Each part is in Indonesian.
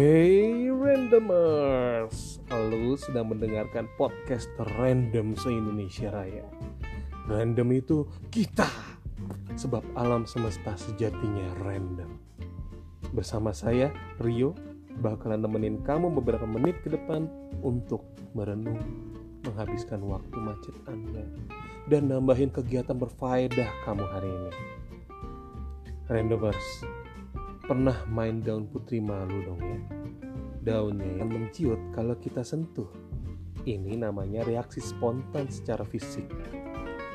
Hey randomers, lu sedang mendengarkan podcast random se-Indonesia Raya. Random itu kita, sebab alam semesta sejatinya random. Bersama saya, Rio, bakalan nemenin kamu beberapa menit ke depan untuk merenung, menghabiskan waktu macet Anda, dan nambahin kegiatan berfaedah kamu hari ini. Randomers, pernah main daun putri malu dong ya? Daunnya yang menciut kalau kita sentuh. Ini namanya reaksi spontan secara fisik.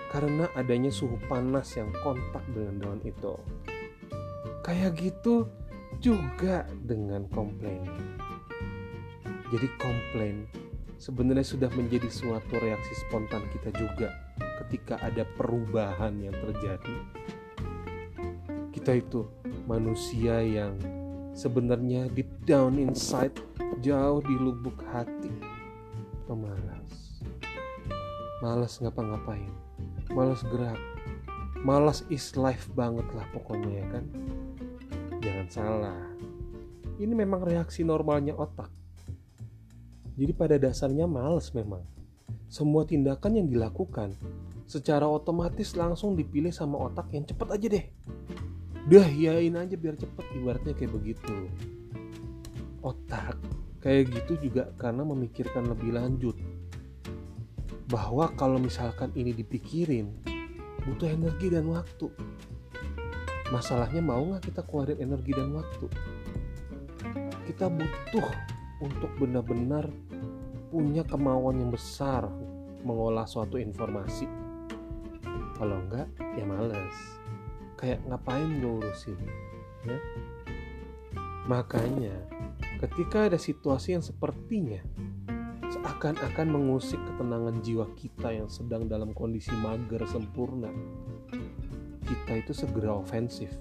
Karena adanya suhu panas yang kontak dengan daun itu. Kayak gitu juga dengan komplain. Jadi komplain sebenarnya sudah menjadi suatu reaksi spontan kita juga ketika ada perubahan yang terjadi. Kita itu manusia yang sebenarnya deep down inside jauh di lubuk hati pemalas. Malas ngapa-ngapain. Malas gerak. Malas is life banget lah pokoknya ya kan? Jangan salah. Ini memang reaksi normalnya otak. Jadi pada dasarnya males memang. Semua tindakan yang dilakukan secara otomatis langsung dipilih sama otak yang cepet aja deh Udah yain aja biar cepet ibaratnya kayak begitu. Otak kayak gitu juga karena memikirkan lebih lanjut. Bahwa kalau misalkan ini dipikirin butuh energi dan waktu. Masalahnya mau nggak kita keluarin energi dan waktu? Kita butuh untuk benar-benar punya kemauan yang besar mengolah suatu informasi. Kalau enggak, ya males kayak ngapain gue urusin ya? Makanya ketika ada situasi yang sepertinya seakan-akan mengusik ketenangan jiwa kita yang sedang dalam kondisi mager sempurna kita itu segera ofensif.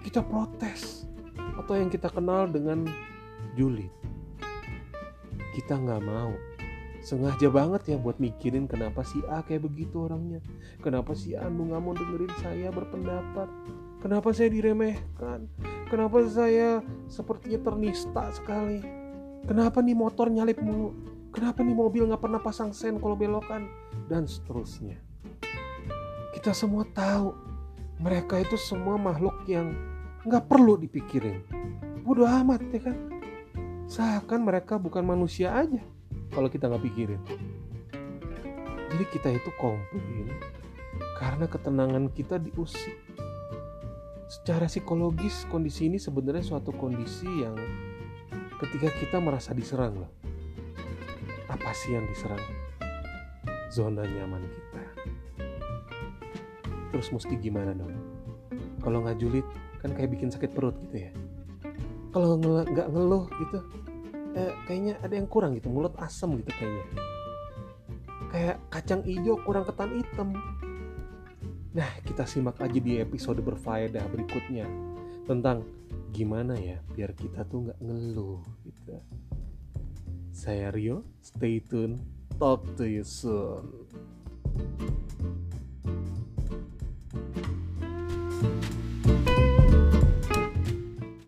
Kita protes atau yang kita kenal dengan julid. Kita nggak mau sengaja banget ya buat mikirin kenapa si A kayak begitu orangnya. Kenapa si A nggak mau dengerin saya berpendapat? Kenapa saya diremehkan? Kenapa saya sepertinya ternista sekali? Kenapa nih motor nyalip mulu? Kenapa nih mobil nggak pernah pasang sen kalau belokan? Dan seterusnya. Kita semua tahu mereka itu semua makhluk yang nggak perlu dipikirin. Bodoh amat ya kan? Seakan mereka bukan manusia aja kalau kita nggak pikirin. Jadi kita itu komplain karena ketenangan kita diusik secara psikologis kondisi ini sebenarnya suatu kondisi yang ketika kita merasa diserang loh. Apa sih yang diserang? Zona nyaman kita. Terus mesti gimana dong? Kalau nggak julid kan kayak bikin sakit perut gitu ya. Kalau nggak ngeluh gitu eh, kayaknya ada yang kurang gitu mulut asem gitu kayaknya. Kayak kacang hijau kurang ketan hitam. Nah kita simak aja di episode berfaedah berikutnya tentang gimana ya biar kita tuh nggak ngeluh gitu. Saya Rio stay tune talk to you soon